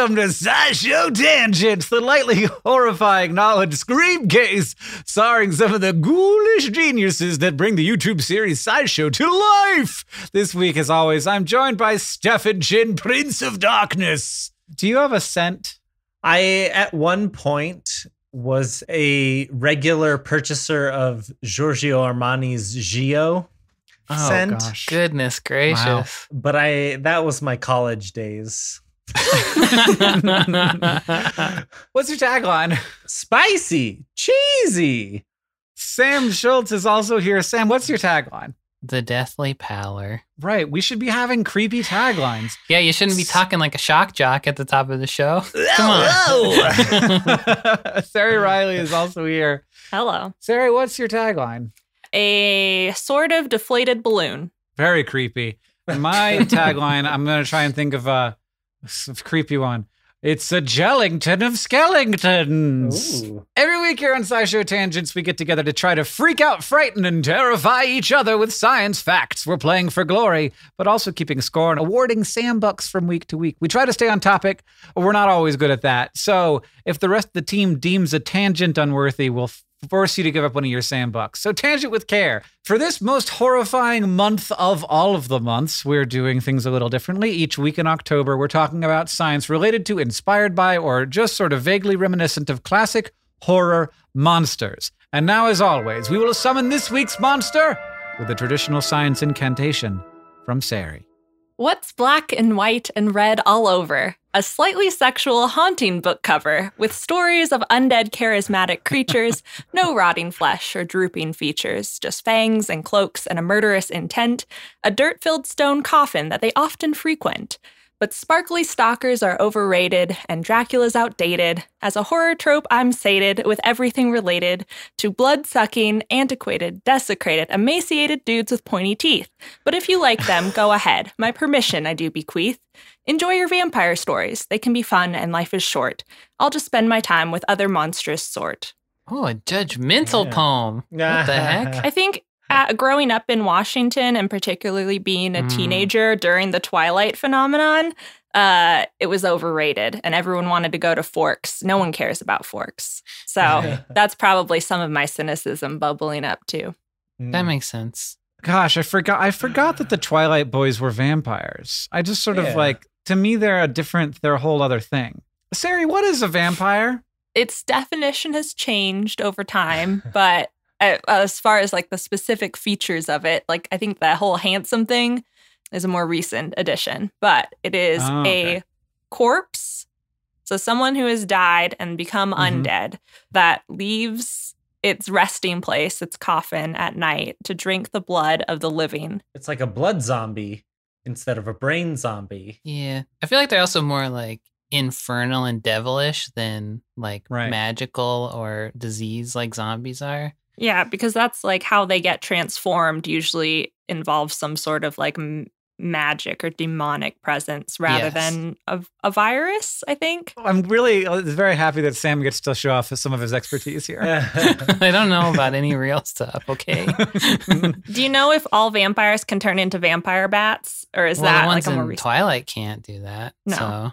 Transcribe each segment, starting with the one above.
Welcome to SciShow Tangents, the lightly horrifying knowledge scream case, starring some of the ghoulish geniuses that bring the YouTube series SciShow to life. This week, as always, I'm joined by Stefan Chin, Prince of Darkness. Do you have a scent? I, at one point, was a regular purchaser of Giorgio Armani's Gio oh, scent. Gosh. Goodness gracious. Wow. But I that was my college days. What's your tagline? Spicy, cheesy. Sam Schultz is also here. Sam, what's your tagline? The deathly pallor. Right. We should be having creepy taglines. Yeah, you shouldn't be talking like a shock jock at the top of the show. Come on. Ceri Riley is also here. Hello. Ceri, what's your tagline? a sort of deflated balloon. Very creepy. My tagline, I'm going to try and think of a, a creepy one. It's a Jellington of Skellingtons. Ooh. Every week here on SciShow Tangents, we get together to try to freak out, frighten, and terrify each other with science facts. We're playing for glory, but also keeping score and awarding Sam Bucks from week to week. We try to stay on topic, but we're not always good at that. So if the rest of the team deems a tangent unworthy, we'll force you to give up one of your Sam Bucks. So tangent with care. For this most horrifying month of all of the months, we're doing things a little differently. Each week in October, we're talking about science related to, inspired by, or just sort of vaguely reminiscent of classic horror monsters. And now, as always, we will summon this week's monster with a traditional science incantation from Ceri. What's black and white and red all over? A slightly sexual, haunting book cover with stories of undead charismatic creatures, no rotting flesh or drooping features, just fangs and cloaks and a murderous intent, a dirt filled stone coffin that they often frequent. But sparkly stalkers are overrated and Dracula's outdated. As a horror trope, I'm sated with everything related to blood sucking, antiquated, desecrated, emaciated dudes with pointy teeth. But if you like them, go ahead. My permission I do bequeath. Enjoy your vampire stories. They can be fun and life is short. I'll just spend my time with other monstrous sort. Oh, a judgmental Yeah. poem. What the heck? I think uh, growing up in Washington and particularly being a Mm. teenager during the Twilight phenomenon, uh, it was overrated and everyone wanted to go to Forks. No one cares about Forks. So that's probably some of my cynicism bubbling up too. That makes sense. Gosh, I forgot. I forgot that the Twilight Boys were vampires. I just sort Yeah. of like to me they're a different. They're a whole other thing. Ceri, what is a vampire? Its definition has changed over time, but as far as like the specific features of it, like I think the whole handsome thing is a more recent addition, but it is Oh, okay. a corpse. So someone who has died and become Mhm. undead that leaves its resting place, its coffin at night to drink the blood of the living. It's like a blood zombie instead of a brain zombie. Yeah. I feel like they're also more like infernal and devilish than like Right. magical or disease like zombies are. Yeah, because that's like how they get transformed usually involves some sort of like m- magic or demonic presence rather Yes. than a, a virus, I think. I'm really uh, very happy that Sam gets to show off some of his expertise here. I don't know about any real stuff, okay? Do you know if all vampires can turn into vampire bats or is well, that the like ones a more in recent? Twilight can't do that. No. So.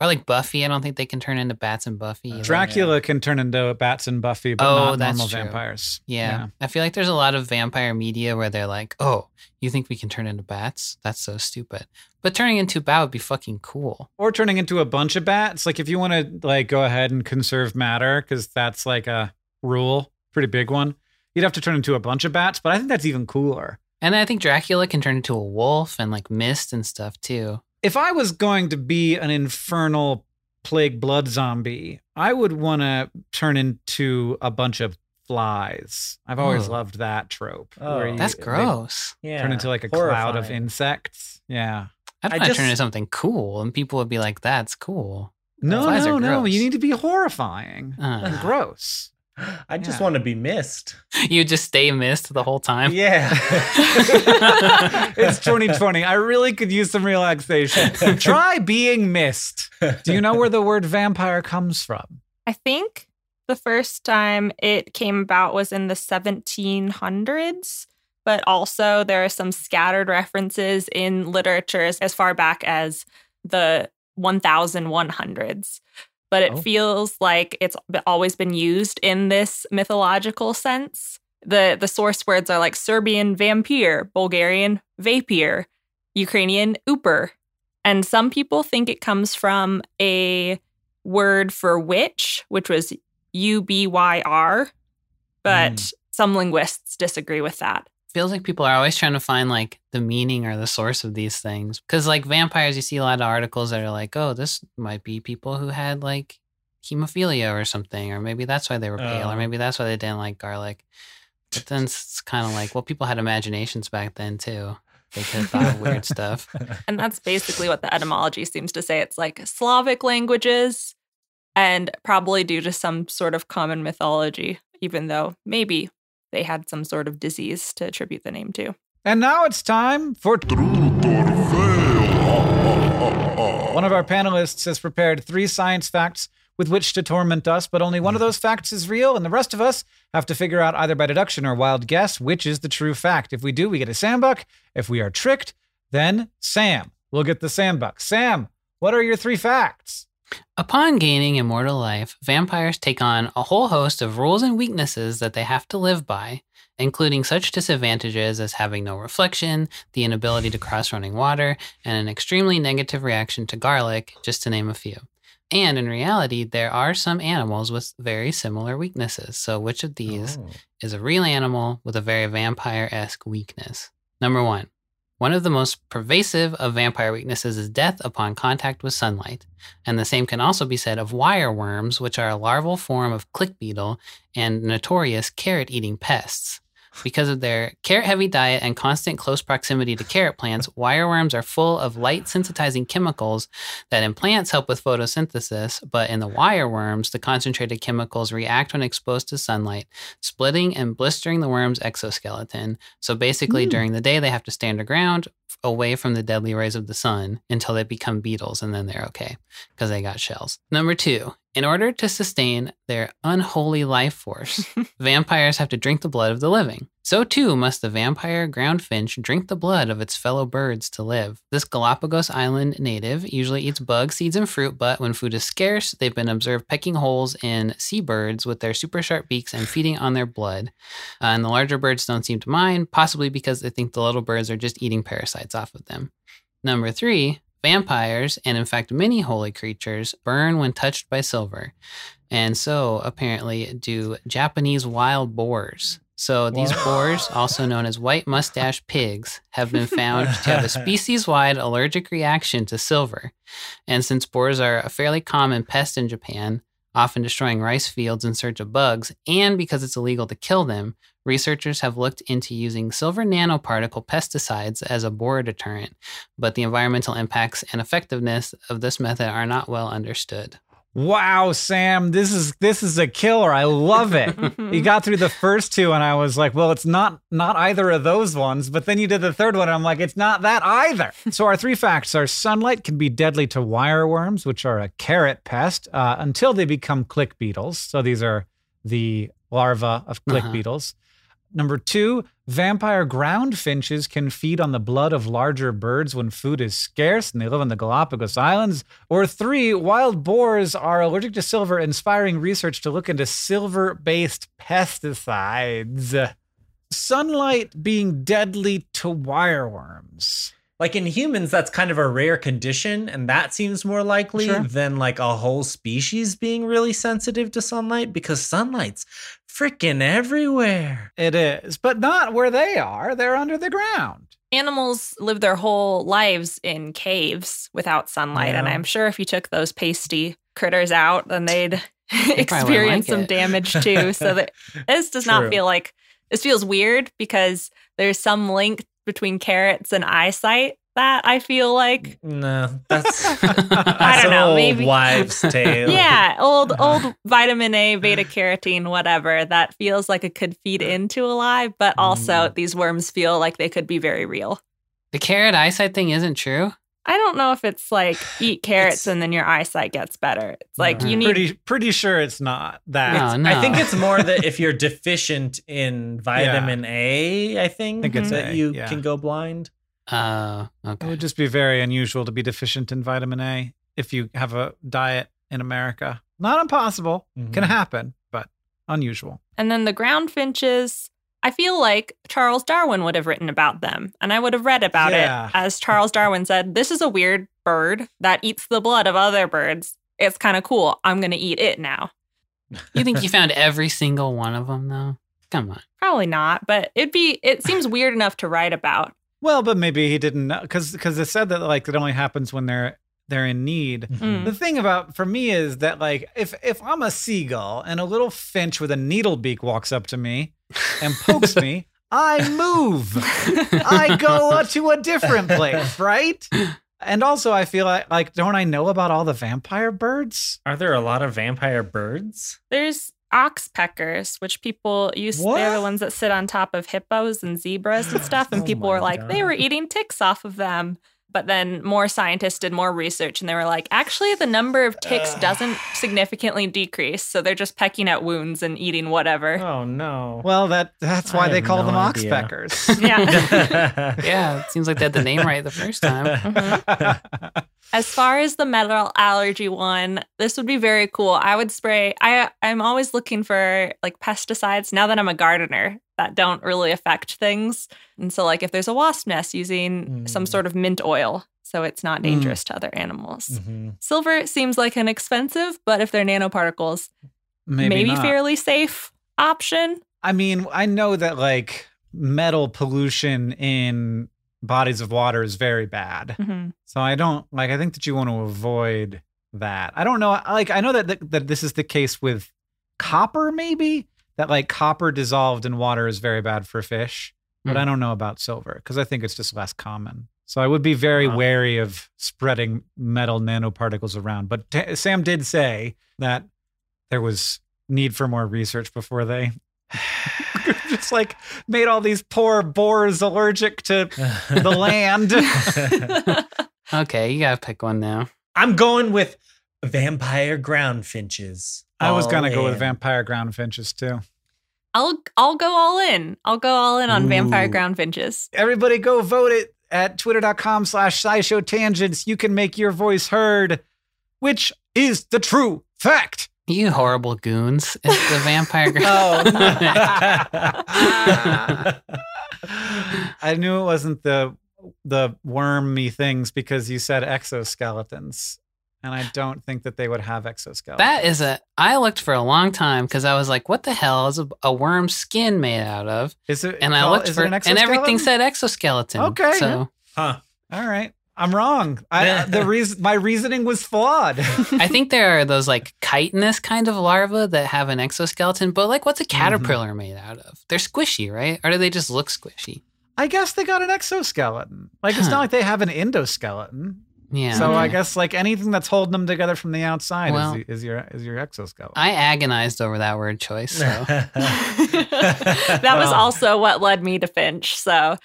Or like Buffy, I don't think they can turn into bats and Buffy. either. Dracula can turn into bats and Buffy, but Oh, not that's normal true. vampires. Yeah. I feel like there's a lot of vampire media where they're like, oh, you think we can turn into bats? That's so stupid. But turning into a bat would be fucking cool. Or turning into a bunch of bats. Like if you want to like go ahead and conserve matter, because that's like a rule, pretty big one. You'd have to turn into a bunch of bats, but I think that's even cooler. And I think Dracula can turn into a wolf and like mist and stuff too. If I was going to be an infernal plague blood zombie, I would want to turn into a bunch of flies. I've always Ooh. loved that trope. Oh. you- That's gross. Yeah. Turn into like a cloud of insects. Yeah. I'd I want to turn into something cool and people would be like, that's cool. No, Flies no, are no. gross. You need to be horrifying Uh. and gross. I just Yeah. want to be missed. You just stay missed the whole time. Yeah. it's 2020. I really could use some relaxation. Try being missed. Do you know where the word vampire comes from? I think the first time it came about was in the 1700s, but also there are some scattered references in literatures as far back as the 1100s. But it Oh. feels like it's always been used in this mythological sense. The the source words are like Serbian vampire, Bulgarian vapir, Ukrainian uper. And some people think it comes from a word for witch, which was U B Y R, but Mm. some linguists disagree with that. Feels like people are always trying to find like the meaning or the source of these things. Because like vampires, you see a lot of articles that are like, oh, this might be people who had like hemophilia or something, or maybe that's why they were pale, Oh. or maybe that's why they didn't like garlic. But then it's kind of like, well, people had imaginations back then too. They could have thought of weird stuff. And that's basically what the etymology seems to say. It's like Slavic languages and probably due to some sort of common mythology, even though maybe they had some sort of disease to attribute the name to. And now it's time for True Torvail. One of our panelists has prepared three science facts with which to torment us, but only one of those facts is real, and the rest of us have to figure out either by deduction or wild guess which is the true fact. If we do, we get a Sambuck. If we are tricked, then Sam will get the Sambuck. Sam, what are your three facts? Upon gaining immortal life, vampires take on a whole host of rules and weaknesses that they have to live by, including such disadvantages as having no reflection, the inability to cross running water, and an extremely negative reaction to garlic, just to name a few. And in reality, there are some animals with very similar weaknesses. So, which of these Oh. is a real animal with a very vampire esque weakness. Number one, one of the most pervasive of vampire weaknesses is death upon contact with sunlight. And the same can also be said of wire worms, which are a larval form of click beetle and notorious carrot eating pests. Because of their carrot heavy diet and constant close proximity to carrot plants, wireworms are full of light sensitizing chemicals that in plants help with photosynthesis, but in the wireworms, the concentrated chemicals react when exposed to sunlight, splitting and blistering the worm's exoskeleton. So basically, Hmm. during the day, they have to stay underground away from the deadly rays of the sun until they become beetles and then they're okay because they got shells. Number two, in order to sustain their unholy life force, vampires have to drink the blood of the living. So too must the vampire ground finch drink the blood of its fellow birds to live. This Galapagos Island native usually eats bugs, seeds, and fruit, but when food is scarce, they've been observed pecking holes in seabirds with their super sharp beaks and feeding on their blood. Uh, and the larger birds don't seem to mind, possibly because they think the little birds are just eating parasites off of them. Number three, vampires, and in fact many holy creatures, burn when touched by silver. And so apparently do Japanese wild boars. So these What? boars, also known as white mustache pigs, have been found to have a species-wide allergic reaction to silver. And since boars are a fairly common pest in Japan, often destroying rice fields in search of bugs, and because it's illegal to kill them, researchers have looked into using silver nanoparticle pesticides as a boar deterrent, but the environmental impacts and effectiveness of this method are not well understood. Wow, Sam, this is this is a killer. I love it. you got through the first two, and I was like, well, it's not not either of those ones. But then you did the third one, and I'm like, it's not that either. so our three facts are: sunlight can be deadly to wireworms, which are a carrot pest, uh, until they become click beetles. So these are the larvae of click Uh-huh. beetles. Number two, vampire ground finches can feed on the blood of larger birds when food is scarce and they live on the Galapagos Islands. Or three, wild boars are allergic to silver, inspiring research to look into silver based pesticides. Sunlight being deadly to wireworms. Like in humans, that's kind of a rare condition, and that seems more likely Sure. than like a whole species being really sensitive to sunlight because sunlight's freaking everywhere. It is, but not where they are. They're under the ground. Animals live their whole lives in caves without sunlight, and I'm sure if you took those pasty critters out, then they'd experience like some it. damage too. So that this does True. not feel like this feels weird because there's some link between carrots and eyesight that I feel like No, that's, I don't an know, old maybe- wives' tale. yeah, old old vitamin A, beta carotene, whatever that feels like it could feed into a lie, but also Mm. these worms feel like they could be very real. The carrot eyesight thing isn't true. I don't know if it's like eat carrots It's- and then your eyesight gets better. It's like No. you need Pretty pretty sure it's not that. No, no. I think it's more that if you're deficient in vitamin A, I think, think it's that A, you yeah. can go blind. Uh, It would just be very unusual to be deficient in vitamin A if you have a diet in America. Not impossible, can Mhm. happen, but unusual. And then the ground finches, I feel like Charles Darwin would have written about them and I would have read about Yeah. it. As Charles Darwin said, this is a weird bird that eats the blood of other birds. It's kind of cool. I'm going to eat it now. You think you found every single one of them, though? Come on. Probably not, but it'd be, it seems weird enough to write about. Well, but maybe he didn't know because because it said that like it only happens when they're they're in need. Mm. The thing about for me is that like if if I'm a seagull and a little finch with a needle beak walks up to me and pokes me, I move. I go to a different place, right? And also, I feel like like don't I know about all the vampire birds? Are there a lot of vampire birds? There's oxpeckers, which people use. They're the ones that sit on top of hippos and zebras and stuff. And Oh people were like, they were eating ticks off of them. But then more scientists did more research and they were like, actually, the number of ticks Ugh. doesn't significantly decrease. So they're just pecking at wounds and eating whatever. Oh no. Well, that that's why I they call no them idea. oxpeckers. Yeah. Yeah, it seems like they had the name right the first time. Mm-hmm. As far as the metal allergy one, this would be very cool. I would spray. I I'm always looking for like pesticides now that I'm a gardener that don't really affect things. And so like if there's a wasp nest using some Mm. sort of mint oil so it's not Mm. dangerous to other animals. Mhm. Silver seems like an expensive, but if they're nanoparticles, Maybe, maybe, fairly safe option. I mean, I know that like metal pollution in bodies of water is very bad. Mhm. So I don't like. I think that you want to avoid that. I don't know. Like I know that th- that this is the case with copper, maybe that like copper dissolved in water is very bad for fish, but Hmm. I don't know about silver because I think it's just less common. So I would be very Huh. wary of spreading metal nanoparticles around. But t- Sam did say that there was need for more research before they just like made all these poor boars allergic to the land. Okay, you gotta pick one now. I'm going with vampire ground finches. I was gonna go with vampire ground finches too. I'll I'll go all in. I'll go all in on vampire ground finches. Everybody go vote it at twitter.com slash scishow tangents. You can make your voice heard. Which is the true fact? You horrible goons. It's the vampire. gr- oh. I knew it wasn't the the wormy things because you said exoskeletons. And I don't think that they would have exoskeletons. that is a. I looked for a long time because I was like, "What the hell is a, a worm's skin made out of?" is it And I called- looked for, it an and everything exoskeleton? said exoskeleton. Okay. so huh. All right. I'm wrong. I, the reason my reasoning was flawed. I think there are those like chitinous kind of larvae that have an exoskeleton, but like, what's a Mm-hmm. caterpillar made out of? They're squishy, right? Or do they just look squishy? I guess they got an exoskeleton. Like it's not like they have an endoskeleton. Yeah. So I guess like anything that's holding them together from the outside Well- is, is your is your exoskeleton. I agonized over that word choice. So that was also what led me to Finch. So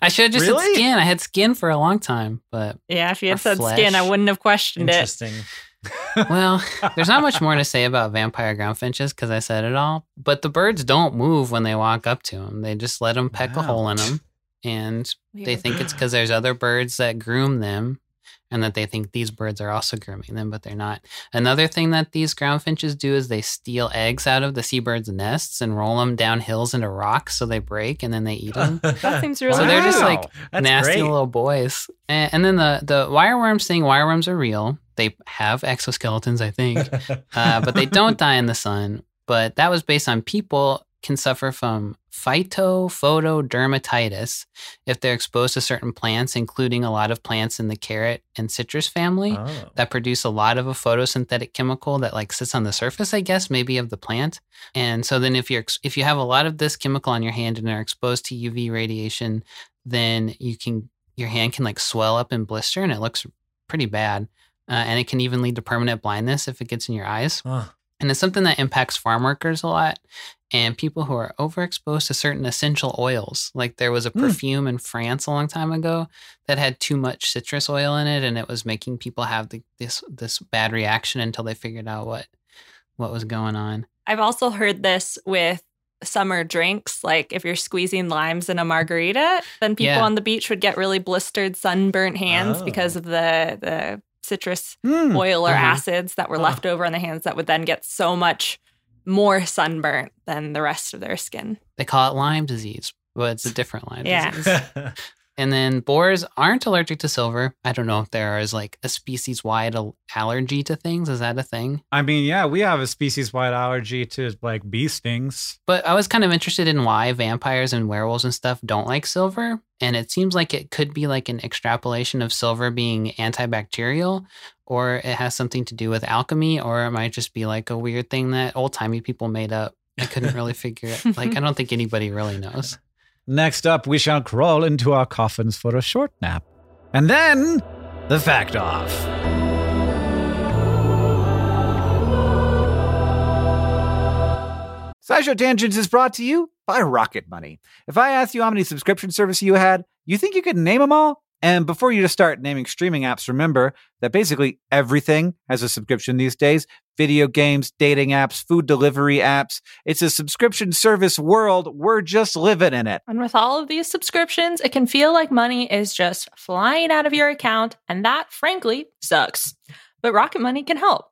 I should have just Really? said skin. I had skin for a long time, but yeah, if you had Or said skin, I wouldn't have questioned it. Interesting. well, there's not much more to say about vampire ground finches because I said it all. But the birds don't move when they walk up to them. They just let them peck a hole in them, and they think it's because there's other birds that groom them, and that they think these birds are also grooming them, but they're not. Another thing that these ground finches do is they steal eggs out of the seabirds' nests and roll them down hills into rocks so they break, and then they eat them. That seems really So they're just Wow. like That's nasty great. little boys. And, and then the the wireworms thing. Wireworms are real. They have exoskeletons, I think, uh, but they don't die in the sun. But that was based on people can suffer from phytophotodermatitis if they're exposed to certain plants, including a lot of plants in the carrot and citrus family Oh. that produce a lot of a photosynthetic chemical that like sits on the surface, I guess, maybe of the plant. And so then if you're if you have a lot of this chemical on your hand and are exposed to UV radiation, then you can your hand can like swell up and blister and it looks pretty bad. Uh, and it can even lead to permanent blindness if it gets in your eyes. And it's something that impacts farm workers a lot and people who are overexposed to certain essential oils. Like there was a Hmm. perfume in France a long time ago that had too much citrus oil in it and it was making people have the, this this bad reaction until they figured out what what was going on. I've also heard this with summer drinks. Like if you're squeezing limes in a margarita, then people Yeah. on the beach would get really blistered, sunburnt hands Oh. because of the the citrus Hmm. oil or Uh-huh. acids that were Huh. left over on the hands that would then get so much more sunburnt than the rest of their skin. They call it Lyme disease, but it's a different Lyme Yeah. disease. And then boars aren't allergic to silver. I don't know if there is like a species wide allergy to things. Is that a thing? I mean, yeah, we have a species wide allergy to like bee stings. But I was kind of interested in why vampires and werewolves and stuff don't like silver. And it seems like it could be like an extrapolation of silver being antibacterial, or it has something to do with alchemy, or it might just be like a weird thing that old timey people made up. I couldn't really figure it. Like, I don't think anybody really knows. Next up, we shall crawl into our coffins for a short nap. And then, the fact off. SciShow Tangents is brought to you by Rocket Money. If I asked you how many subscription services you had, you think you could name them all? And before you just start naming streaming apps, remember that basically everything has a subscription these days video games, dating apps, food delivery apps. It's a subscription service world. We're just living in it. And with all of these subscriptions, it can feel like money is just flying out of your account, and that, frankly, sucks. But Rocket Money can help.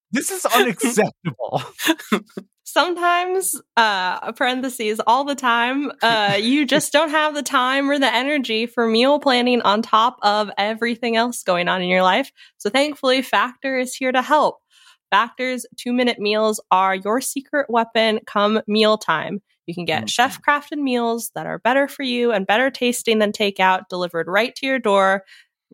This is unacceptable. Sometimes, uh, parentheses, all the time, uh, you just don't have the time or the energy for meal planning on top of everything else going on in your life. So thankfully, Factor is here to help. Factor's two minute meals are your secret weapon come mealtime. You can get Mhm. chef crafted meals that are better for you and better tasting than takeout delivered right to your door,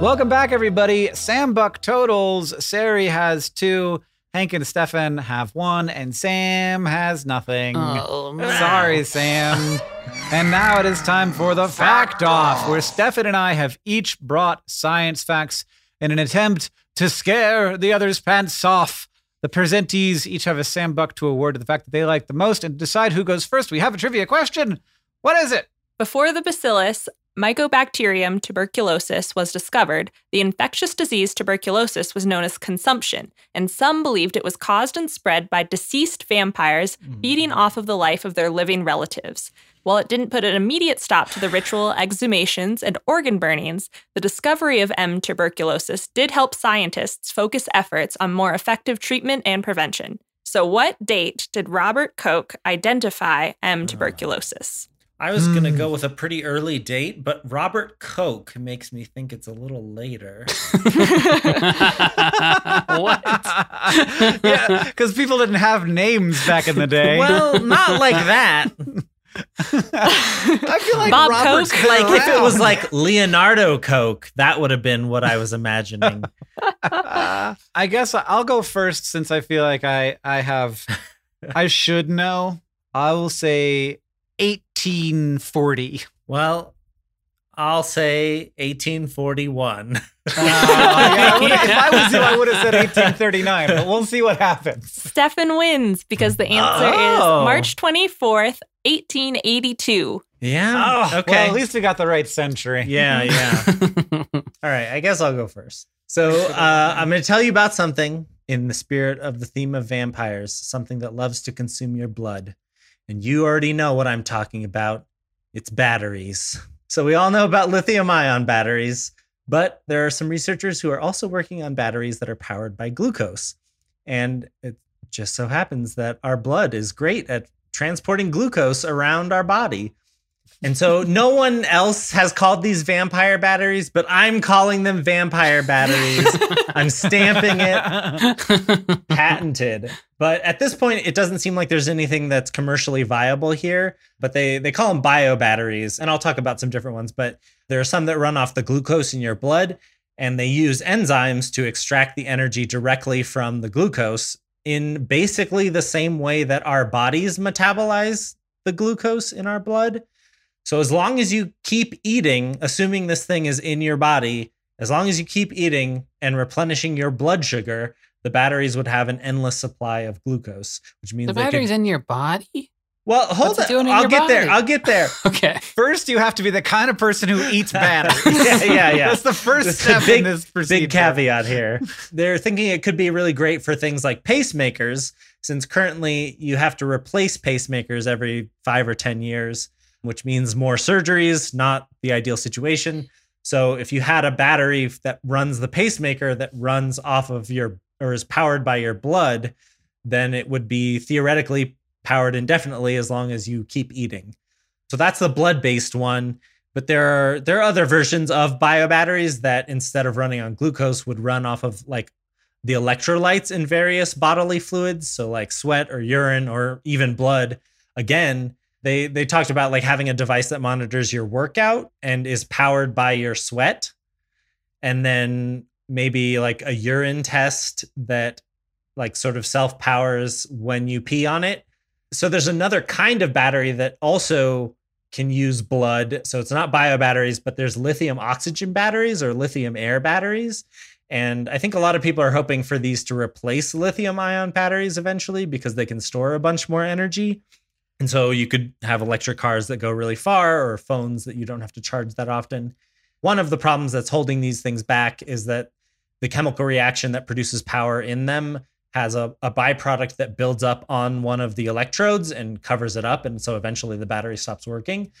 Welcome back, everybody. Sam Buck totals. Ceri has two. Hank and Stefan have one, and Sam has nothing. Oh, no. Sorry, Sam. and now it is time for the fact off, where Stefan and I have each brought science facts in an attempt to scare the other's pants off. The presentees each have a Sam Buck to award to the fact that they like the most and decide who goes first. We have a trivia question. What is it? Before the bacillus, Mycobacterium tuberculosis was discovered, the infectious disease tuberculosis was known as consumption, and some believed it was caused and spread by deceased vampires hmm. feeding off of the life of their living relatives. While it didn't put an immediate stop to the ritual exhumations and organ burnings, the discovery of M. tuberculosis did help scientists focus efforts on more effective treatment and prevention. So, what date did Robert Koch identify M. Ah. tuberculosis? I was gonna Hmm. go with a pretty early date, but Robert Koch makes me think it's a little later. what? yeah, because people didn't have names back in the day. well, not like that. I feel like Bob Robert's Koch? been Like if it was like Leonardo Koch, that would have been what I was imagining. I guess I'll go first since I feel like I I have I should know. I will say 1840. Well, I'll say 1841. Uh, yeah, I would've- if I was you, I would have said 1839, but we'll see what happens. Stefan wins because the answer Oh. is March 24th, 1882. Yeah. Oh, okay. Well, at least we got the right century. yeah, yeah. All right, I guess I'll go first. So uh, I'm going to tell you about something in the spirit of the theme of vampires, something that loves to consume your blood. And you already know what I'm talking about. It's batteries. So we all know about lithium ion batteries, but there are some researchers who are also working on batteries that are powered by glucose. And it just so happens that our blood is great at transporting glucose around our body. And so no one else has called these vampire batteries, but I'm calling them vampire batteries. I'm stamping it patented. But at this point, it doesn't seem like there's anything that's commercially viable here. But they they call them bio batteries, and I'll talk about some different ones. But there are some that run off the glucose in your blood, and they use enzymes to extract the energy directly from the glucose in basically the same way that our bodies metabolize the glucose in our blood. So as long as you keep eating, assuming this thing is in your body, as long as you keep eating and replenishing your blood sugar, the batteries would have an endless supply of glucose, which means The batteries could- in your body? Well, hold What's on. doing in I'll your get there. I'll get there. Okay. First, you have to be the kind of person who eats batteries. Yeah, yeah, yeah. That's the first That's step big- in this procedure. Big caveat here. They're thinking it could be really great for things like pacemakers, since currently you have to replace pacemakers every five or 10 years, which means more surgeries, not the ideal situation. So if you had a battery that runs the pacemaker that runs off of your or is powered by your blood, then it would be theoretically powered indefinitely as long as you keep eating. So that's the blood-based one. But there are there are other versions of biobatteries that instead of running on glucose would run off of like the electrolytes in various bodily fluids, so like sweat or urine or even blood. Again, they they talked about like having a device that monitors your workout and is powered by your sweat. And then maybe like a urine test that like sort of self-powers when you pee on it. So there's another kind of battery that also can use blood. So it's not bio batteries, but there's lithium oxygen batteries or lithium air batteries. And I think a lot of people are hoping for these to replace lithium ion batteries eventually because they can store a bunch more energy. And so you could have electric cars that go really far or phones that you don't have to charge that often. One of the problems that's holding these things back is that the chemical reaction that produces power in them has a, a byproduct that builds up on one of the electrodes and covers it up. And so eventually the battery stops working.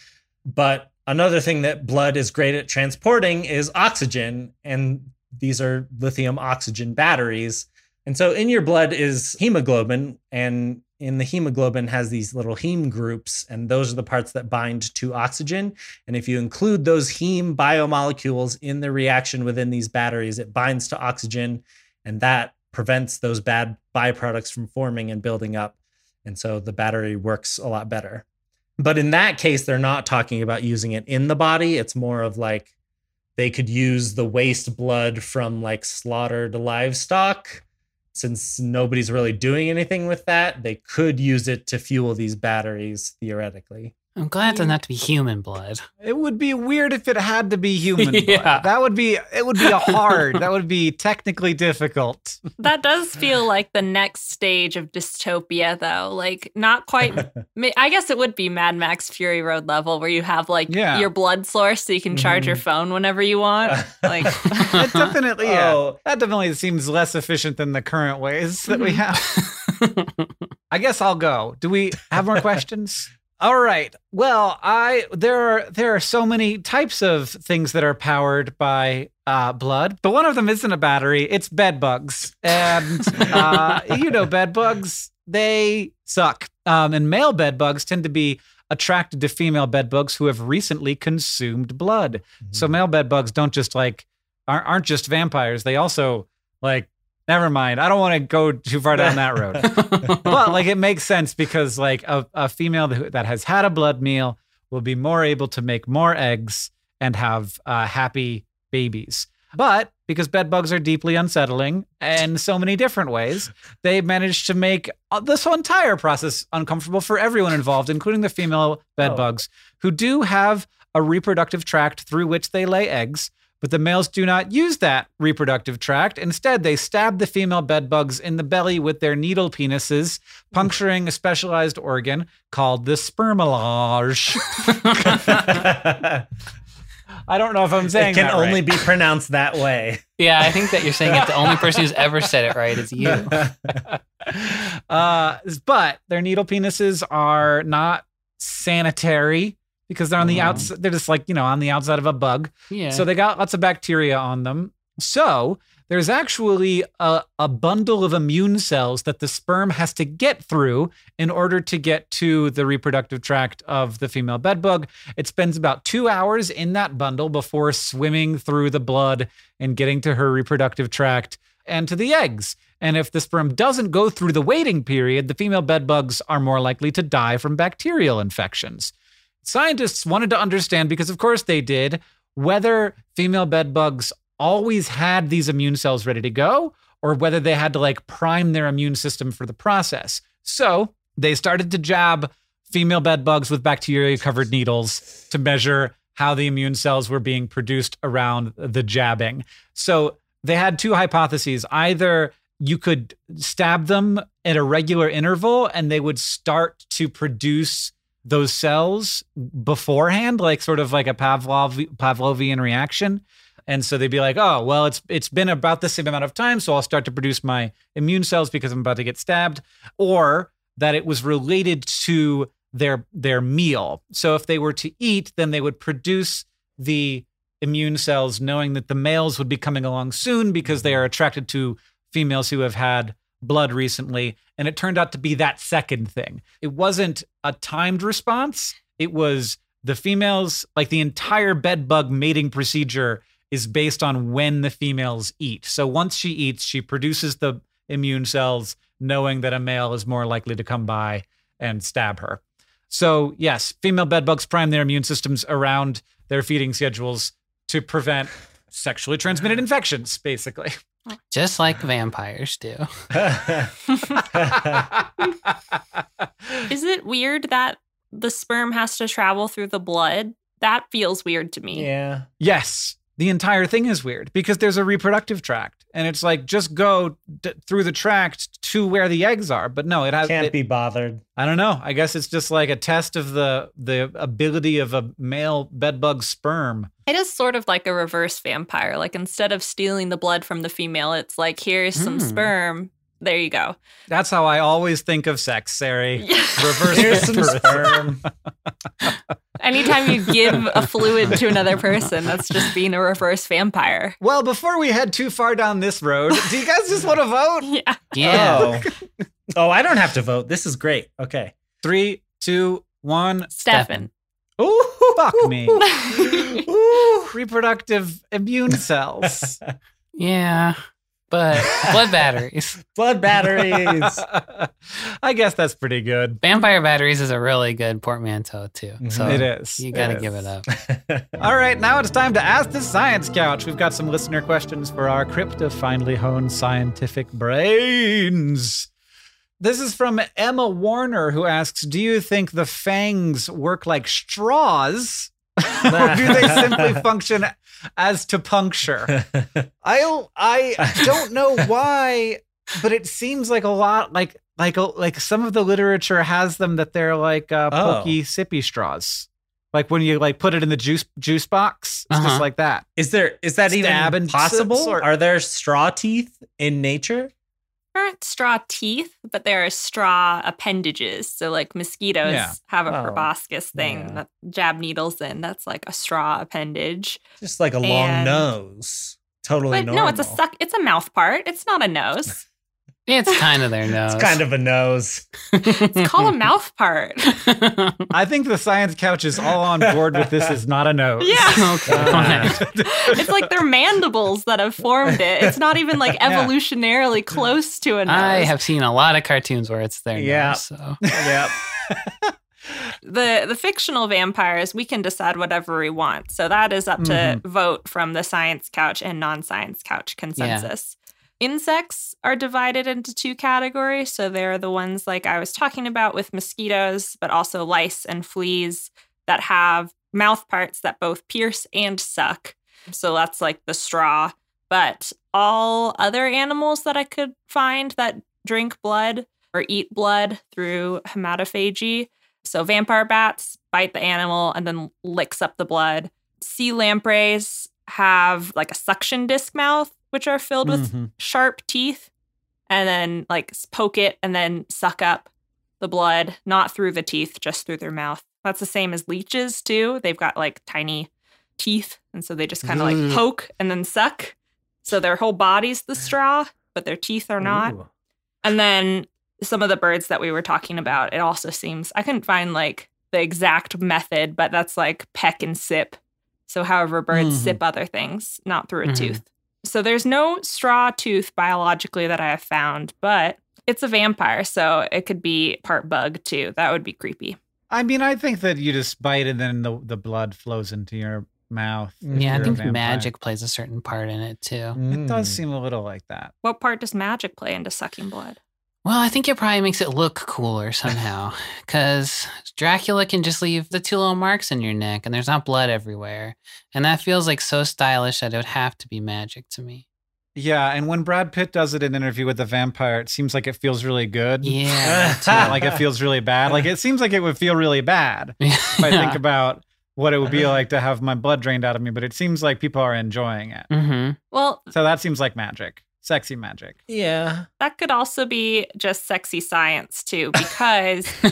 But another thing that blood is great at transporting is oxygen. And these are lithium oxygen batteries. And so in your blood is hemoglobin. And in the hemoglobin has these little heme groups. And those are the parts that bind to oxygen. And if you include those heme biomolecules in the reaction within these batteries, it binds to oxygen. And that prevents those bad byproducts from forming and building up. And so the battery works a lot better. But in that case, they're not talking about using it in the body. It's more of like they could use the waste blood from like slaughtered livestock. Since nobody's really doing anything with that, they could use it to fuel these batteries theoretically. I'm glad it doesn't have to be human blood. It would be weird if it had to be human. blood. Yeah. That would be it would be a hard. that would be technically difficult. That does feel like the next stage of dystopia, though. Like, not quite. I guess it would be Mad Max Fury Road level where you have like Yeah. your blood source so you can charge your phone whenever you want. Like, That definitely yeah. Oh. That definitely seems less efficient than the current ways that we Mhm. have. I guess I'll go. Do we have more questions? All right. Well, I there are there are so many types of things that are powered by uh, blood, but one of them isn't a battery. It's bed bugs, and uh, you know, bed bugs they suck. Um, and male bed bugs tend to be attracted to female bed bugs who have recently consumed blood. So Mm-hmm. male bed bugs don't just like aren't, aren't just vampires. They also like never mind. I don't want to go too far down that road. but like it makes sense because like a, a female that, has had a blood meal will be more able to make more eggs and have uh, happy babies. But because bed bugs are deeply unsettling in so many different ways, they managed to make uh, this whole entire process uncomfortable for everyone involved, including the female bed Oh. bugs, who do have a reproductive tract through which they lay eggs. But the males do not use that reproductive tract. Instead, they stab the female bed bugs in the belly with their needle penises, puncturing a specialized organ called the spermalege. I don't know if I'm saying it can that only right. be pronounced that way. yeah, I think that you're saying it. The only person who's ever said it right is you. uh, but their needle penises are not sanitary because they're on the outside. They're just like, you know, on the outside of a bug. Yeah. So they got lots of bacteria on them. So there's actually a, a bundle of immune cells that the sperm has to get through in order to get to the reproductive tract of the female bedbug. It spends about two hours in that bundle before swimming through the blood and getting to her reproductive tract and to the eggs. And if the sperm doesn't go through the waiting period, the female bedbugs are more likely to die from bacterial infections. Scientists wanted to understand, because of course they did, whether female bedbugs always had these immune cells ready to go, or whether they had to like prime their immune system for the process. So they started to jab female bed bugs with bacteria covered needles to measure how the immune cells were being produced around the jabbing. So they had two hypotheses. Either you could stab them at a regular interval and they would start to produce those cells beforehand, like sort of like a Pavlov Pavlovian reaction. And so they'd be like, "Oh, well, it's it's been about the same amount of time, so I'll start to produce my immune cells because I'm about to get stabbed," or that it was related to their their meal. So if they were to eat, then they would produce the immune cells knowing that the males would be coming along soon because they are attracted to females who have had blood recently and it turned out to be that second thing. It wasn't a timed response. It was the females like the entire bed bug mating procedure is based on when the females eat. So once she eats, she produces the immune cells knowing that a male is more likely to come by and stab her. So, yes, female bedbugs prime their immune systems around their feeding schedules to prevent sexually transmitted infections, basically. Just like vampires do. Is it weird that the sperm has to travel through the blood? That feels weird to me. yeah. yes, the entire thing is weird because there's a reproductive tract, and it's like just go d- through the tract to where the eggs are. But no, it has. Can't it- be bothered. I don't know. I guess it's just like a test of the the ability of a male bedbug sperm. It is sort of like a reverse vampire. Like instead of stealing the blood from the female, it's like here's some Hmm. sperm. There you go. That's how I always think of sex, Ceri. Reverse Here's some sperm. Anytime you give a fluid to another person, that's just being a reverse vampire. Well, before we head too far down this road, do you guys just want to vote? Yeah. Yeah. Oh. oh, I don't have to vote. This is great. Okay. Three, two, one. Stefan. Ooh, Fuck me. Ooh. Reproductive immune cells. Yeah. But blood batteries. Blood batteries. I guess that's pretty good. Vampire batteries is a really good portmanteau too. So Mm-hmm. It is. You got to It give it up. All right, now it's time to ask the science couch. We've got some listener questions for our crypto finely honed scientific brains. This is from Emma Warner, who asks Do you think the fangs work like straws? or do they simply function as to puncture? I I don't know why, but it seems like a lot like like like some of the literature has them that they're like uh, Oh. pokey sippy straws. Like when you like put it in the juice juice box, it's just Uh-huh. like that. Is there is that Stab even possible? sort- Are there straw teeth in nature? There aren't straw teeth, but there are straw appendages. So, like mosquitoes Yeah. have a Oh, proboscis thing yeah. that jab needles in. That's like a straw appendage. Just like a long nose. Totally But normal. no, it's a suck. It's a mouth part. It's not a nose. It's kind of their nose. It's kind of a nose. It's called a mouth part. I think the science couch is all on board with this is not a nose. Yeah. okay. Ah. it's like their mandibles that have formed it. It's not even like Yeah. evolutionarily close to a nose. I have seen a lot of cartoons where it's their Yeah. nose. So yep. the the fictional vampires we can decide whatever we want so that is up to Mhm. vote from the science couch and non-science couch consensus insects are divided into two categories. So they're the ones like i was talking about with mosquitoes but also lice and fleas that have mouth parts that both pierce and suck. So that's like the straw. But all other animals that i could find that drink blood or eat blood through hematophagy so vampire bats bite the animal and then licks up the blood. Sea lampreys have like a suction disc mouth, which are filled with Mhm. sharp teeth, and then like poke it and then suck up the blood, not through the teeth, just through their mouth. That's the same as leeches too. They've got like tiny teeth, and so they just kind of like poke and then suck. So their whole body's the straw, but their teeth are not. Ooh. And then some of the birds that we were talking about, it also seems I couldn't find like the exact method, but that's like peck and sip. So, however, birds Mhm. sip other things, not through a Mhm. tooth. So, there's no straw tooth biologically that I have found, but it's a vampire. So, it could be part bug too. That would be creepy. I mean, I think that you just bite and then the, the blood flows into your mouth. Yeah, I think magic plays a certain part in it too. It does Mm. seem a little like that. What part does magic play into sucking blood? Well, I think it probably makes it look cooler somehow. Because Dracula can just leave the two little marks in your neck and there's not blood everywhere. And that feels like so stylish that it would have to be magic to me. Yeah, and when Brad Pitt does it in an interview with the vampire, it seems like it feels really good. Yeah. too. Like it feels really bad. Like it seems like it would feel really bad if I think about what it would be like to have my blood drained out of me, but it seems like people are enjoying it. hmm Well, So that seems like magic. Sexy magic. Yeah. that could also be just sexy science too, because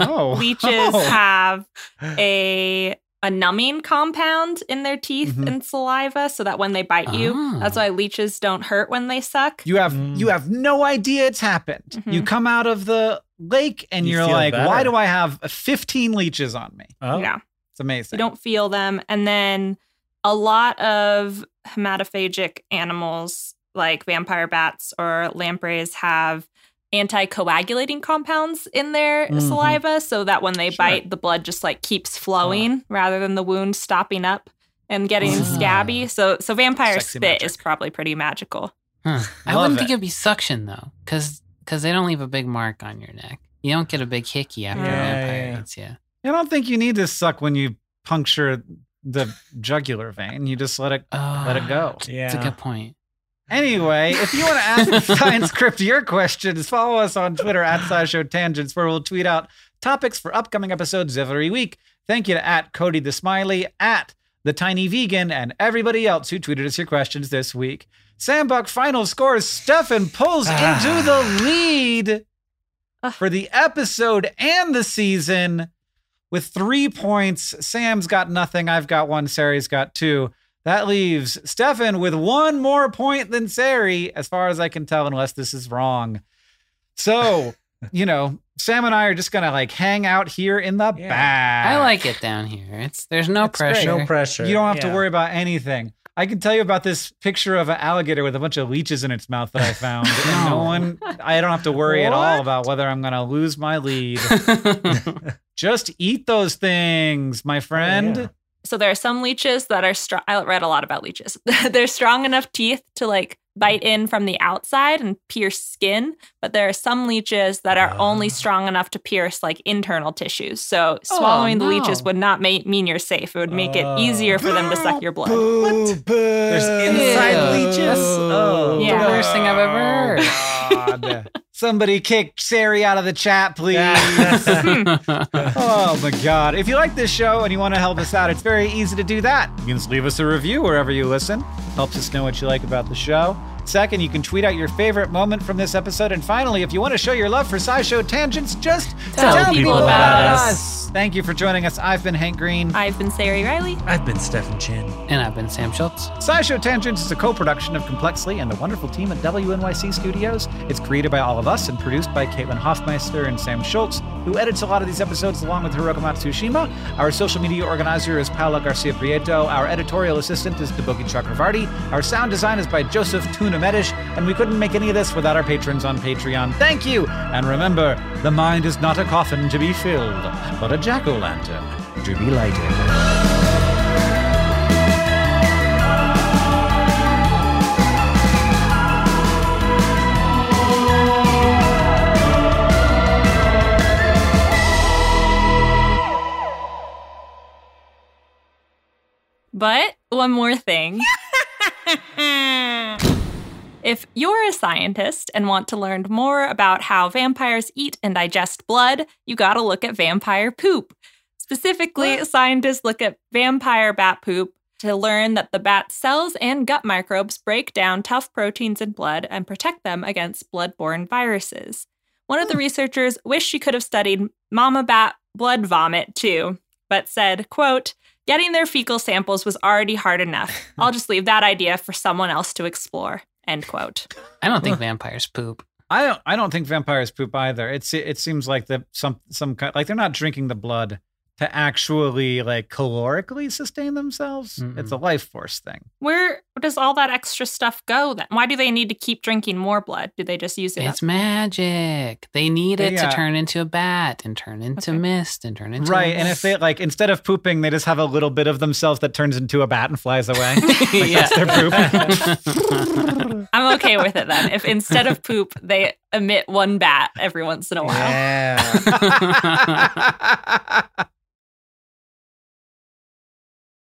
Oh. leeches Oh. have a a numbing compound in their teeth Mhm. and saliva so that when they bite you Oh. that's why leeches don't hurt when they suck You have Mm. you have no idea it's happened. You Mhm. come out of the lake and You you are feel like, why do I have 15 leeches on me? Oh. yeah It's amazing. you don't feel them and then a lot of hematophagic animals like vampire bats or lampreys have anticoagulating compounds in their Mhm. saliva so that when they Sure. bite the blood just like keeps flowing rather than the wound stopping up and getting scabby so so vampire Sexy spit magic. is probably pretty magical Huh. I wouldn't it. think it'd be suction though, because because they don't leave a big mark on your neck. You don't get a big hickey after Yeah, a vampire yeah. eats you. I don't think you need to suck when you puncture the jugular vein. You just let it Oh, let it go. Yeah. That's a good point. Anyway, if you want to ask Science Crypt your questions, follow us on Twitter at SciShow Tangents, where we'll tweet out topics for upcoming episodes every week. Thank you to at Cody the Smiley, at the Tiny Vegan, and everybody else who tweeted us your questions this week. Sam Buck final scores. Stefan pulls Ah. into the lead for the episode and the season with three points. Sam's got nothing. I've got one. Ceri's got two. That leaves Stefan with one more point than Ceri, as far as I can tell, unless this is wrong. So, you know, Sam and I are just gonna like hang out here in the Yeah. back. I like it down here. It's there's no It's great. pressure. No pressure. You don't have Yeah. to worry about anything. I can tell you about this picture of an alligator with a bunch of leeches in its mouth that I found. No No. one, I don't have to worry at all about whether I'm going to lose my lead. Just eat those things, my friend. yeah. So there are some leeches that are strong i read a lot about leeches they're strong enough teeth to like bite in from the outside and pierce skin but there are some leeches that are only Ah. strong enough to pierce like internal tissues so swallowing the leeches would not ma- mean you're safe it would make it Oh. easier for them to suck your blood Boo, boo. There's inside Ew. leeches. Oh. Yeah. The worst thing I've ever heard. Somebody kick Ceri out of the chat, please. Oh my God. If you like this show and you want to help us out, it's very easy to do that. You can just leave us a review wherever you listen. Helps us know what you like about the show. Second, you can tweet out your favorite moment from this episode. And finally, if you want to show your love for SciShow Tangents, just Tell people about us. Thank you for joining us. I've been Hank Green. i've been Ceri Riley I've been Stefan Chin. and I've been Sam Schultz. SciShow Tangents is a co-production of Complexly and the wonderful team at WNYC Studios. It's created by all of us and produced by Caitlin Hoffmeister and Sam Schultz, who edits a lot of these episodes along with Hiroko Matsushima. Our social media organizer is Paula Garcia Prieto. Our editorial assistant is Deboki Chakravarti. Our sound design is by Joseph Tuna Medish, and we couldn't make any of this without our patrons on Patreon. Thank you! And remember, the mind is not a coffin to be filled, but a jack-o'-lantern to be lighted. But one more thing. if you're a scientist and want to learn more about how vampires eat and digest blood, you gotta look at vampire poop. Specifically, scientists look at vampire bat poop to learn that the bat's cells and gut microbes break down tough proteins in blood and protect them against blood-borne viruses. One of the researchers wished she could have studied mama bat blood vomit too, but said, quote, Getting their fecal samples was already hard enough. I'll just leave that idea for someone else to explore. End quote. I don't think vampires poop. I don't. I don't think vampires poop either. It's. It seems like the some some kind like they're not drinking the blood to actually like calorically sustain themselves. Mm-mm. It's a life force thing. We're Where does all that extra stuff go then? Why do they need to keep drinking more blood? Do they just use it? It's magic. They need it Yeah. to turn into a bat and turn into Okay. mist and turn into a Right, and if they like instead of pooping, they just have a little bit of themselves that turns into a bat and flies away. Like, Yeah. That's their poop. I'm okay with it then. If instead of poop, they emit one bat every once in a while. Yeah.